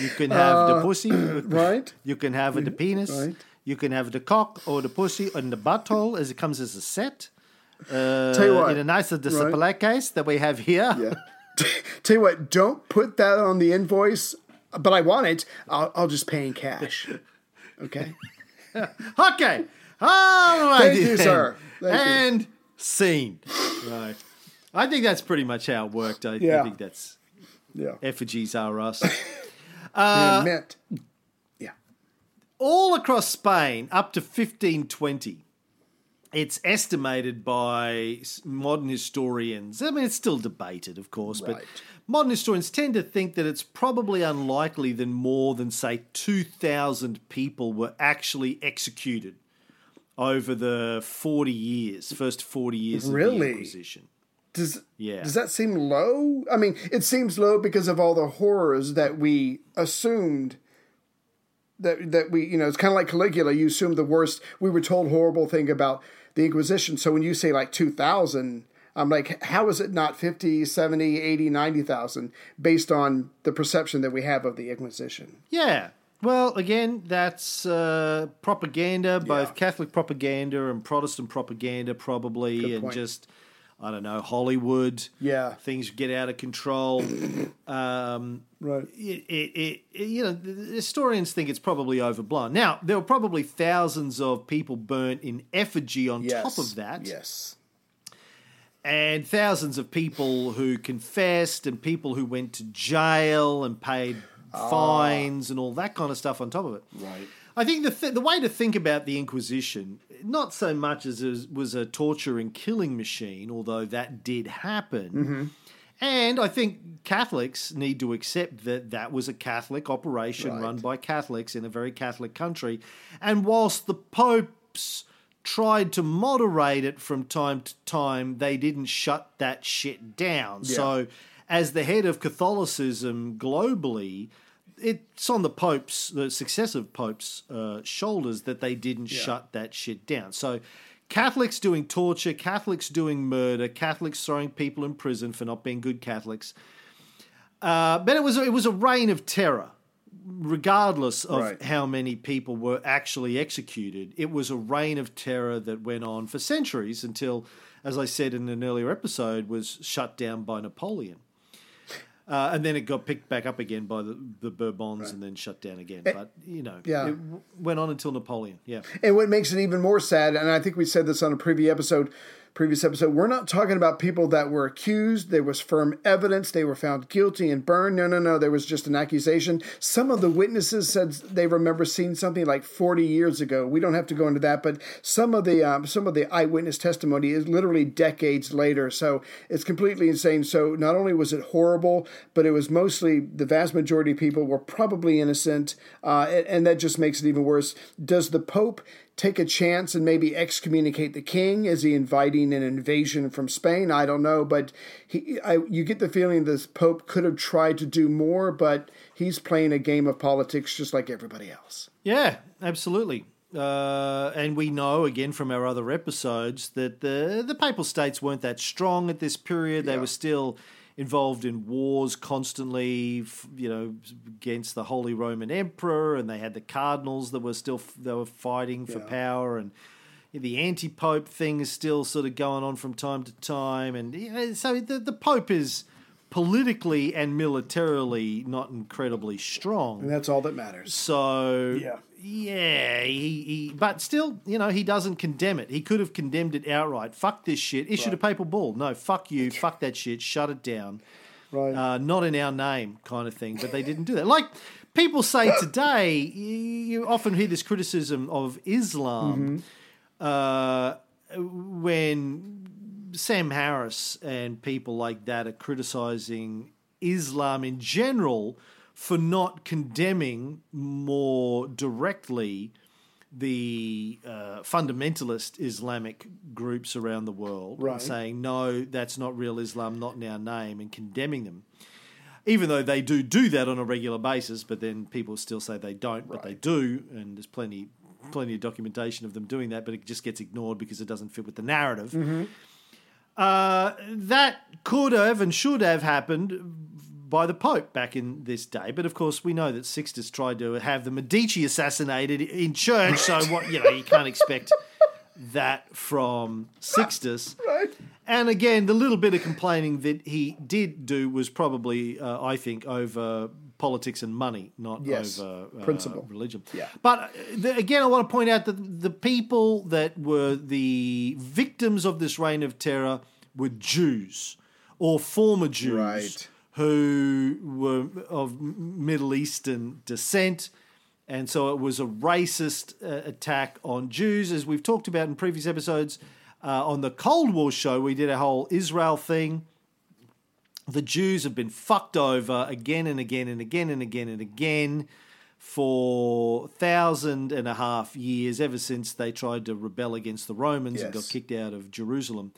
You can have the pussy, Uh, right. You can have the penis. Right. You can have the cock or the pussy and the butthole as it comes as a set. Uh, Tell you what, in a nicer display case that we have here. Yeah. Tell you what, don't put that on the invoice, but I want it. I'll, I'll just pay in cash. Okay. Okay. All right. Thank you, sir. Thank you. and scene. Right. I think that's pretty much how it worked. I, I think that's Yeah. effigies are us. Uh, mint. All across Spain, up to 1520, it's estimated by modern historians. I mean, it's still debated, of course, but modern historians tend to think that it's probably unlikely that more than, say, 2,000 people were actually executed over the 40 years, first 40 years of the Inquisition. Does Yeah. does that seem low? I mean, it seems low because of all the horrors that we assumed that that we you know it's kind of like Caligula. You assumed the worst. We were told horrible thing about the Inquisition. So when you say like two thousand, I'm like, how is it not 50, 70, 80, 90,000 based on the perception that we have of the Inquisition? Yeah. Well, again, that's uh, propaganda, both Yeah. Catholic propaganda and Protestant propaganda, probably, and just I don't know Hollywood. Yeah. things get out of control. um, Right. it, it, it, you know, historians think it's probably overblown. Now, there were probably thousands of people burnt in effigy on Yes. top of that Yes. and thousands of people who confessed and people who went to jail and paid fines and all that kind of stuff on top of it. Right. I think the th- the way to think about the Inquisition, not so much as it was a torture and killing machine, although that did happen. Mm-hmm. And I think Catholics need to accept that that was a Catholic operation Right. run by Catholics in a very Catholic country. And whilst the popes tried to moderate it from time to time, they didn't shut that shit down. So, as the head of Catholicism globally, it's on the popes, the successive popes' uh, shoulders that they didn't shut that shit down. So, Catholics doing torture, Catholics doing murder, Catholics throwing people in prison for not being good Catholics. Uh, but it was it was a reign of terror, regardless of Right. how many people were actually executed. It was a reign of terror that went on for centuries until, as I said in an earlier episode, was shut down by Napoleon. Uh, and then it got picked back up again by the, the Bourbons and then shut down again. But, you know, yeah. it w- went on until Napoleon. Yeah. And what makes it even more sad, and I think we said this on a previous episode, previous episode, we're not talking about people that were accused. There was firm evidence. They were found guilty and burned. No, no, no. There was just an accusation. Some of the witnesses said they remember seeing something like 40 years ago. We don't have to go into that, but some of the um, some of the eyewitness testimony is literally decades later. So it's completely insane. So not only was it horrible, but it was mostly the vast majority of people were probably innocent, uh, and, and that just makes it even worse. Does the Pope take a chance and maybe excommunicate the king? Is he inviting an invasion from Spain? I don't know, but he, I, you get the feeling this Pope could have tried to do more, but he's playing a game of politics just like everybody else. Yeah, absolutely. Uh, and we know again from our other episodes that the the papal states weren't that strong at this period. They Yeah. were still involved in wars constantly, you know, against the Holy Roman Emperor, and they had the cardinals that were still they were fighting for Yeah. power, and the anti-pope thing is still sort of going on from time to time, and you know, so the the pope is politically and militarily not incredibly strong. And that's all that matters. So Yeah. yeah, he, he but still, you know, he doesn't condemn it. He could have condemned it outright. Fuck this shit. Issued a papal bull. No, fuck you. fuck that shit. Shut it down. Right. Uh, not in our name, kind of thing. But they didn't do that. Like people say today, you, you often hear this criticism of Islam uh, when Sam Harris and people like that are criticizing Islam in general for not condemning more directly the uh, fundamentalist Islamic groups around the world Right. saying, no, that's not real Islam, not in our name, and condemning them. Even though they do do that on a regular basis, but then people still say they don't, but they do, and there's plenty, plenty of documentation of them doing that, but it just gets ignored because it doesn't fit with the narrative. Uh, that could have and should have happened by the Pope back in this day. But of course, we know that Sixtus tried to have the Medici assassinated in church. So what you know, you can't expect that from Sixtus. Right. And again, the little bit of complaining that he did do was probably, uh, I think, over politics and money, not Yes, over uh, principle. religion. Yeah. But uh, the, again, I want to point out that the people that were the victims of this reign of terror were Jews or former Jews Right. who were of Middle Eastern descent. And so it was a racist uh, attack on Jews, as we've talked about in previous episodes. Uh, on the Cold War show, we did a whole Israel thing. The Jews have been fucked over again and again and again and again and again for thousand and a half years, ever since they tried to rebel against the Romans and got kicked out of Jerusalem.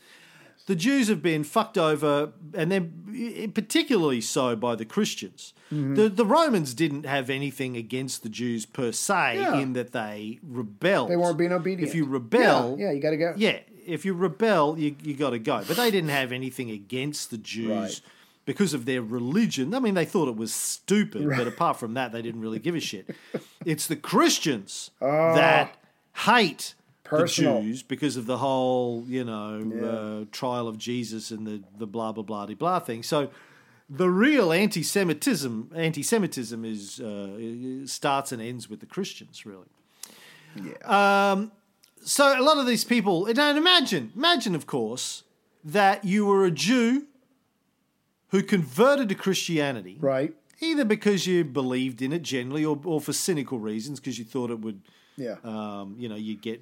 The Jews have been fucked over, and then eh, particularly so by the Christians. Mm-hmm. The the Romans didn't have anything against the Jews per se, Yeah. in that they rebelled. They weren't being obedient. If you rebel, Yeah, yeah, you gotta go. Yeah, if you rebel, you you got to go. But they didn't have anything against the Jews. Right. Because of their religion, I mean, they thought it was stupid, but apart from that, they didn't really give a shit. It's the Christians that hate. Personal. the Jews because of the whole, you know, uh, trial of Jesus and the the blah blah blah blah thing. So the real anti-Semitism, anti-Semitism is uh, starts and ends with the Christians, really. Yeah. Um, so a lot of these people, and imagine, imagine, of course, that you were a Jew who converted to Christianity, right. either because you believed in it generally, or, or for cynical reasons, because you thought it would, Yeah. um, you know, you get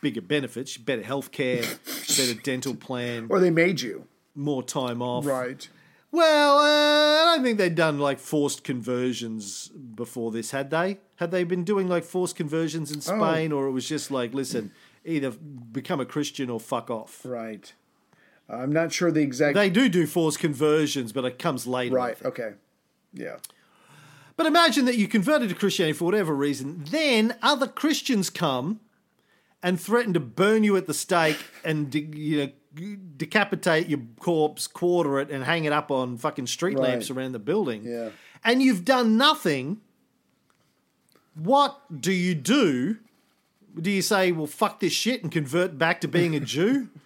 bigger benefits, better health care, better dental plan, or they made you. more time off. Right. Well, uh, I don't think they'd done like forced conversions before this, had they? Had they been doing like forced conversions in Oh. Spain, or it was just like, listen, either become a Christian or fuck off? Right. I'm not sure the exact. They do do forced conversions, but it comes later. Right. Okay. Yeah. But imagine that you converted to Christianity for whatever reason, then other Christians come and threaten to burn you at the stake and de- you know decapitate your corpse, quarter it, and hang it up on fucking street Right. lamps around the building. Yeah. And you've done nothing. What do you do? Do you say, "Well, fuck this shit" and convert back to being a Jew?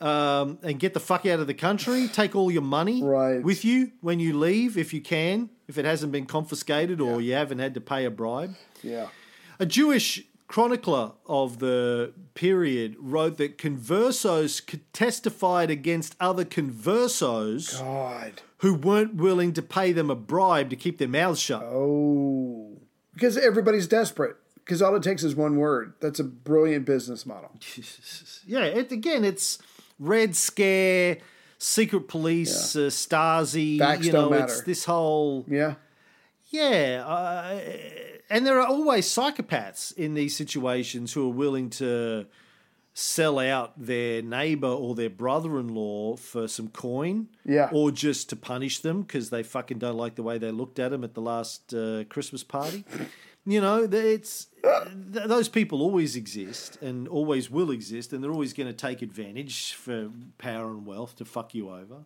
Um, and get the fuck out of the country. Take all your money Right. with you when you leave, if you can, if it hasn't been confiscated or you haven't had to pay a bribe. Yeah. A Jewish chronicler of the period wrote that conversos testified against other conversos God. who weren't willing to pay them a bribe to keep their mouths shut. Oh. Because everybody's desperate. Because all it takes is one word. That's a brilliant business model. Yeah, it, again, it's Red Scare, secret police, uh, Stasi. Facts you know, it's this whole Yeah. Yeah, uh, and there are always psychopaths in these situations who are willing to sell out their neighbor or their brother-in-law for some coin, Yeah. or just to punish them because they fucking don't like the way they looked at them at the last uh, Christmas party. You know, it's those people always exist and always will exist, and they're always going to take advantage for power and wealth to fuck you over.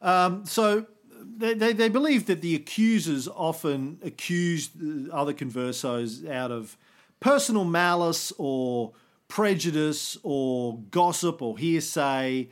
Um, so they, they, they believe that the accusers often accused uh, other conversos out of personal malice or prejudice or gossip or hearsay.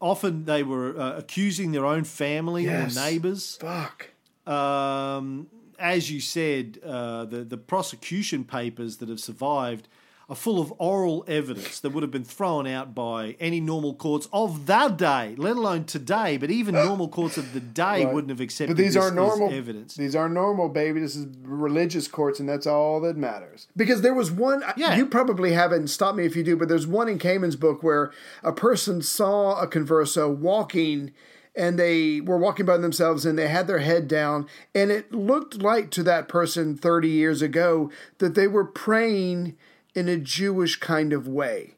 Often they were uh, accusing their own family Yes. or neighbors. Fuck. Um, as you said, uh, the the prosecution papers that have survived are full of oral evidence that would have been thrown out by any normal courts of that day, let alone today. But even normal courts of the day Right. wouldn't have accepted But these this aren't normal evidence. These aren't normal, baby. This is religious courts, and that's all that matters. Because there was one. Yeah. You probably haven't. Stop me if you do. But there's one in Kamen's book where a person saw a converso walking. And they were walking by themselves and they had their head down. And it looked like to that person 30 years ago that they were praying in a Jewish kind of way.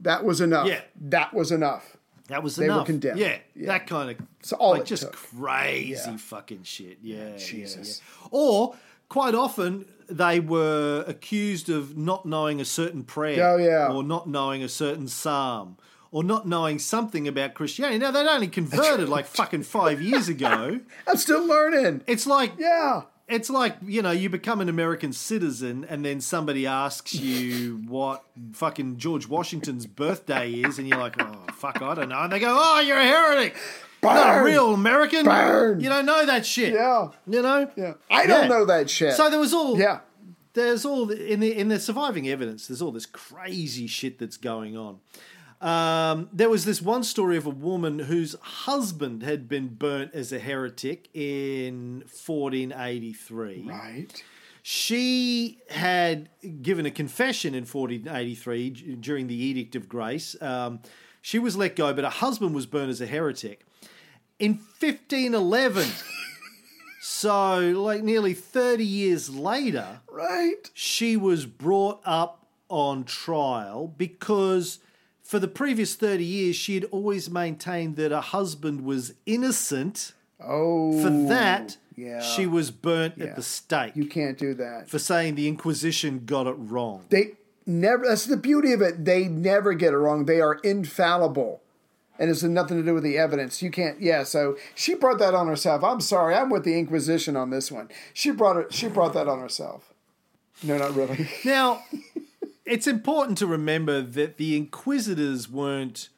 That was enough. Yeah. That was enough. That was enough. They were condemned. Yeah, Yeah. that kind of So all like it just took. crazy Yeah. fucking shit. Yeah, yeah, Jesus. yeah. Or quite often they were accused of not knowing a certain prayer, Oh, yeah. or not knowing a certain psalm, or not knowing something about Christianity. Now they'd only converted like fucking five years ago. I'm still learning. It's like Yeah. it's like you know you become an American citizen and then somebody asks you what fucking George Washington's birthday is and you're like oh fuck I don't know and they go oh you're a heretic You're not a real American Burn. you don't know that shit Yeah. you know Yeah. I don't Yeah. know that shit. so there was all yeah. there's all in the in the surviving evidence. There's all this crazy shit that's going on. Um, there was this one story of a woman whose husband had been burnt as a heretic in 1483. Right. She had given a confession in 1483 during the Edict of Grace. Um, she was let go, but her husband was burned as a heretic. In 1511, so like nearly 30 years later, Right. she was brought up on trial because for the previous 30 years she had always maintained that her husband was innocent. Oh. For that, yeah. she was burnt Yeah. at the stake You can't do that. for saying the Inquisition got it wrong. They never. That's the beauty of it. They never get it wrong. They are infallible, and it's nothing to do with the evidence. You can't. Yeah. So she brought that on herself. I'm sorry. I'm with the Inquisition on this one. She brought it. She brought that on herself. No, not really. Now, it's important to remember that the inquisitors weren't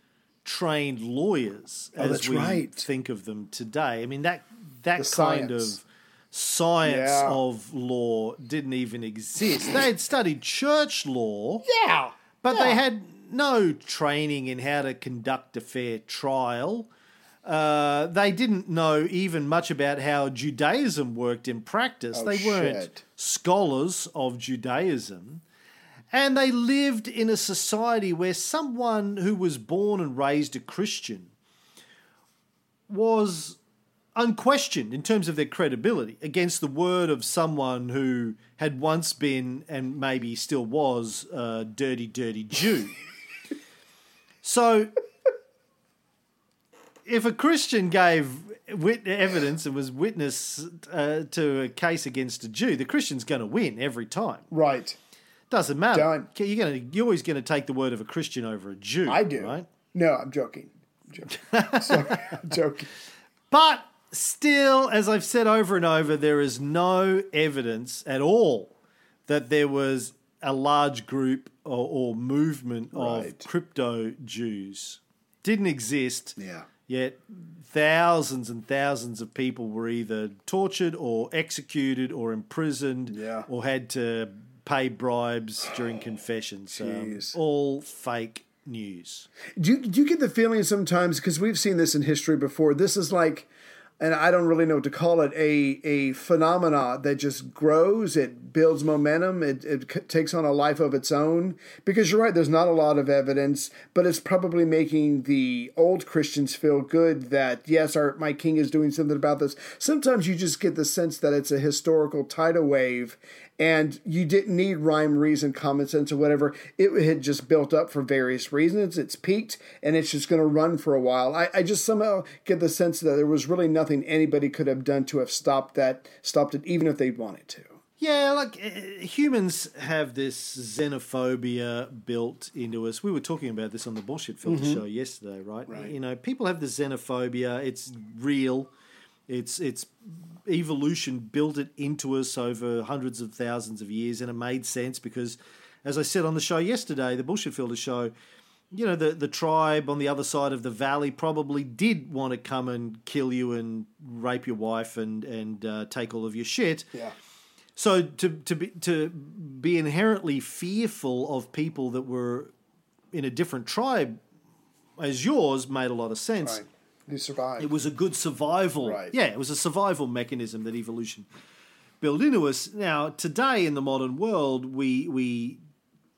trained lawyers as Oh, that's we right. think of them today. I mean that that The kind science. of science Yeah. of law didn't even exist. They had studied church law, Yeah. but they had no training in how to conduct a fair trial. Uh, they didn't know even much about how Judaism worked in practice. Oh, they weren't shit. scholars of Judaism. And they lived in a society where someone who was born and raised a Christian was unquestioned in terms of their credibility against the word of someone who had once been and maybe still was a dirty, dirty Jew. so, if a Christian gave wit- evidence and was witness uh, to a case against a Jew, the Christian's going to win every time. Right. Doesn't matter. Done. You're to you're always going to take the word of a Christian over a Jew. I do. right? No, I'm joking. I'm joking. Sorry, I'm joking. But still, as I've said over and over, there is no evidence at all that there was a large group or, or movement of crypto Jews. Didn't exist. Yeah. Yet thousands and thousands of people were either tortured or executed or imprisoned Yeah. or had to pay bribes during confessions. Um, all fake news. Do you, do you get the feeling sometimes because we've seen this in history before? This is like, and I don't really know what to call it, a a phenomena that just grows. It builds momentum. It it c- takes on a life of its own. Because you're right, there's not a lot of evidence, but it's probably making the old Christians feel good that yes, our my king is doing something about this. Sometimes you just get the sense that it's a historical tidal wave. And you didn't need rhyme, reason, common sense, or whatever. It had just built up for various reasons. It's peaked, and it's just going to run for a while. I, I just somehow get the sense that there was really nothing anybody could have done to have stopped that, stopped it, even if they'd wanted to. Yeah, like uh, humans have this xenophobia built into us. We were talking about this on the bullshit filter show yesterday, right? You know, people have the xenophobia. It's real. It's it's evolution built it into us over hundreds of thousands of years, and it made sense because, as I said on the show yesterday, the bullshit filter show. You know, the, the tribe on the other side of the valley probably did want to come and kill you and rape your wife and, and uh, take all of your shit. Yeah. So to to be to be inherently fearful of people that were in a different tribe as yours made a lot of sense. Right. You survived. It was a good survival. Right. Yeah, it was a survival mechanism that evolution built into us. Now, today in the modern world, we we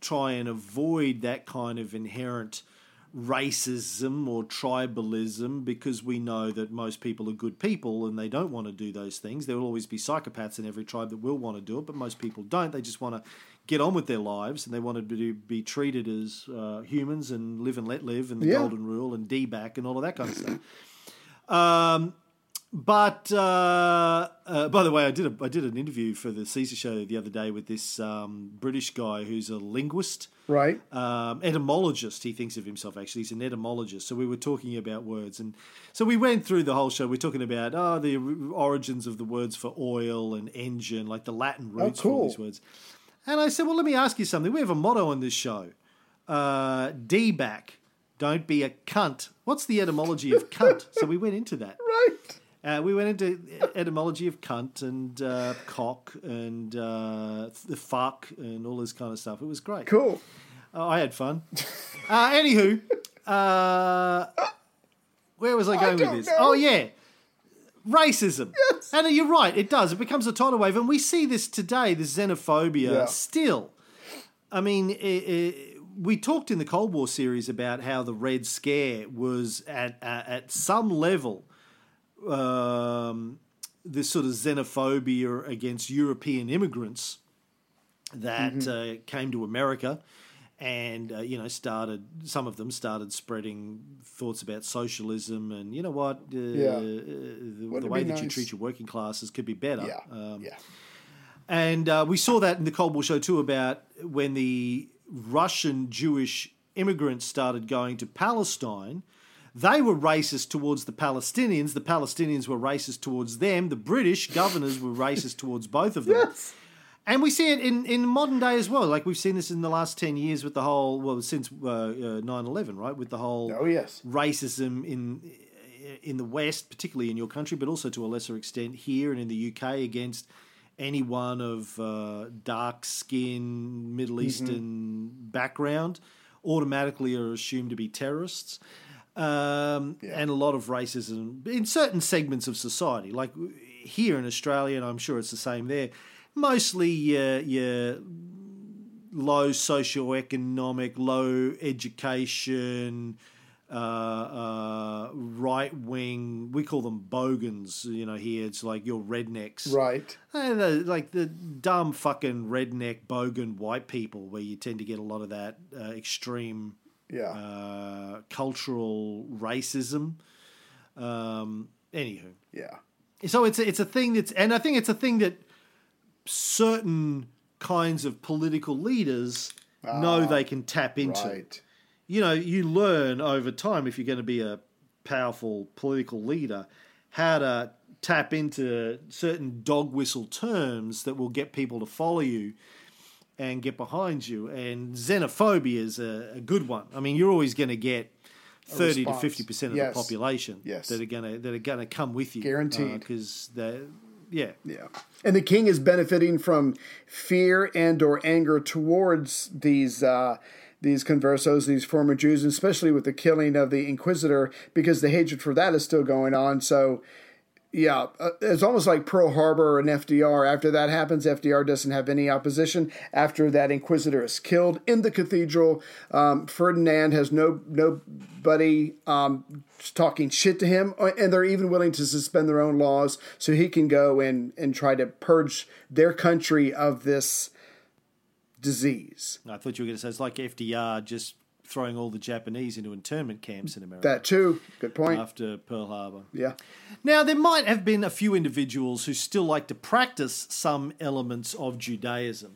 try and avoid that kind of inherent racism or tribalism because we know that most people are good people and they don't want to do those things. There will always be psychopaths in every tribe that will want to do it, but most people don't. They just want to get on with their lives and they wanted to be, treated as uh, humans and live and let live and the Yeah. golden rule and D back and all of that kind of stuff. Um, but uh, uh, by the way, I did a, I did an interview for the Caesar show the other day with this um, British guy who's a linguist, right. um, etymologist. He thinks of himself actually. He's an etymologist. So we were talking about words, and so we went through the whole show. We're talking about oh the origins of the words for oil and engine, like the Latin roots for all these words. And I said, well, let me ask you something. We have a motto on this show: uh, D back. Don't be a cunt. What's the etymology of cunt? so we went into that. Right. Uh, we went into etymology of cunt and uh, cock and uh, the fuck and all this kind of stuff. It was great. Cool. Oh, I had fun. Uh, anywho, uh, where was I going with this? know. Oh yeah, racism. And you're right, it does. It becomes a tidal wave, and we see this today. This xenophobia Yeah. still. I mean, i i we talked in the Cold War series about how the Red Scare was at at, at some level um, this sort of xenophobia against European immigrants that Mm-hmm. uh, came to America and uh, you know started some of them started spreading thoughts about socialism and you know what uh, Yeah. uh, the, the way that you treat your working classes could be better Yeah. um, yeah. and uh, we saw that in the Cold War show too about when the Russian Jewish immigrants started going to Palestine, they were racist towards the Palestinians. The Palestinians were racist towards them. The British governors were racist towards both of them. Yes. And we see it in, in modern day as well. Like we've seen this in the last 10 years with the whole, well, since uh, uh, 9-11, right? With the whole Oh, yes. racism in in the West, particularly in your country, but also to a lesser extent here and in the UK against anyone of uh, dark skin, Middle Eastern background, automatically are assumed to be terrorists. Um, And a lot of racism in certain segments of society, like here in Australia, and I'm sure it's the same there. Mostly your, your low socioeconomic, low education, uh, uh, right wing. We call them bogans. You know, here it's like your rednecks, Right. And like the dumb fucking redneck bogan white people, where you tend to get a lot of that uh, extreme Yeah. uh, cultural racism. Um, anywho, yeah. so it's a, it's a thing that's, and I think it's a thing that certain kinds of political leaders know ah, they can tap into. Right. You know, you learn over time if you're going to be a powerful political leader how to tap into certain dog whistle terms that will get people to follow you and get behind you. And xenophobia is a, a good one. I mean, you're always going to get thirty to fifty percent of Yes. the population Yes. that are going to that are going to come with you, Guaranteed. Uh, because they, yeah, Yeah. And the king is benefiting from fear and or anger towards these uh, these conversos, these former Jews, especially with the killing of the inquisitor, because the hatred for that is still going on. So, yeah, uh, it's almost like Pearl Harbor and FDR. After that happens, FDR doesn't have any opposition. After that inquisitor is killed in the cathedral, um, Ferdinand has no nobody um, talking shit to him, uh, and they're even willing to suspend their own laws so he can go and and try to purge their country of this disease. I thought you were going to say it's like FDR just throwing all the Japanese into internment camps in America That too. Good point. after Pearl Harbor. Yeah. Now, there might have been a few individuals who still like to practice some elements of Judaism,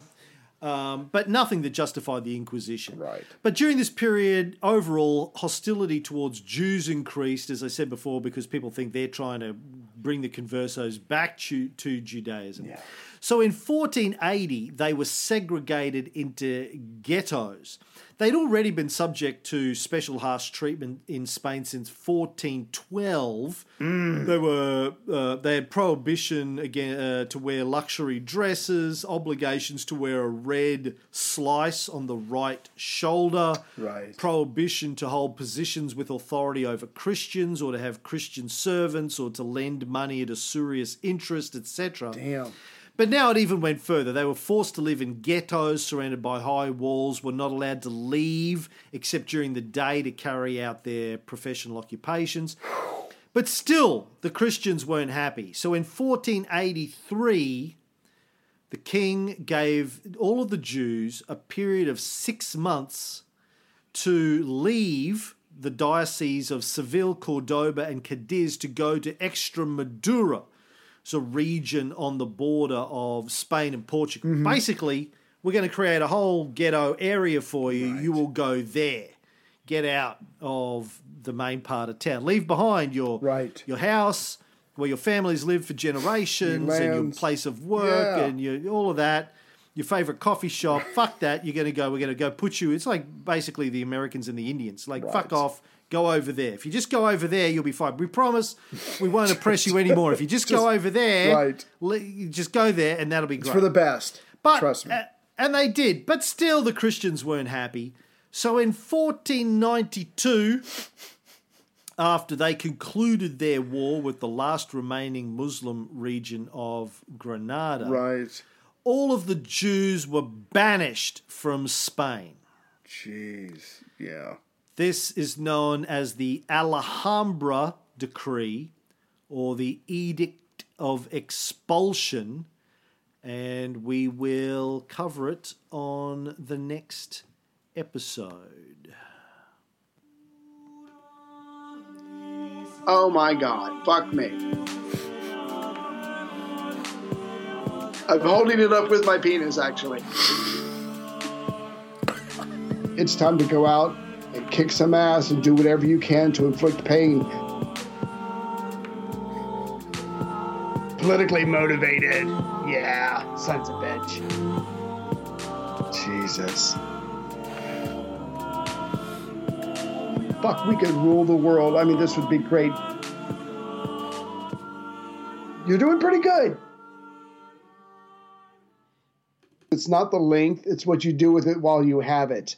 um, but nothing that justified the Inquisition. Right. But during this period, overall, hostility towards Jews increased, as I said before, because people think they're trying to bring the conversos back to, to Judaism. Yeah. So in 1480, they were segregated into ghettos. They'd already been subject to special harsh treatment in Spain since 1412. They were uh, they had prohibition again uh, to wear luxury dresses, obligations to wear a red slice on the right shoulder, Right. prohibition to hold positions with authority over Christians or to have Christian servants or to lend money at a serious interest, etc. Damn. But now it even went further. They were forced to live in ghettos surrounded by high walls, were not allowed to leave except during the day to carry out their professional occupations. But still, the Christians weren't happy. So in 1483, the king gave all of the Jews a period of six months to leave the diocese of Seville, Cordoba, and Cadiz to go to Extremadura. It's a region on the border of Spain and Portugal. Mm-hmm. Basically, we're going to create a whole ghetto area for you. You will go there. Get out of the main part of town. Leave behind your Right. your house where your families live for generations Your and your place of work Yeah. and your, all of that. Your favorite coffee shop. fuck that. You're going to go. We're going to go put you. It's like basically the Americans and the Indians. Like fuck off. Go over there. If you just go over there, you'll be fine. We promise we won't oppress you anymore. If you just, go over there, right. le- just go there, and that'll be great. For the best. But Trust me. uh, and they did, but still the Christians weren't happy. So in 1492, after they concluded their war with the last remaining Muslim region of Granada, right. all of the Jews were banished from Spain. Jeez. Yeah. This is known as the Alhambra Decree or the Edict of Expulsion, and we will cover it on the next episode. Oh my god. Fuck me. I'm holding it up with my penis, actually. it's time to go out and kick some ass and do whatever you can to inflict pain. Politically motivated. Yeah, sons of bitch. Jesus. Fuck, we could rule the world. I mean, this would be great. You're doing pretty good. It's not the length, it's what you do with it while you have it.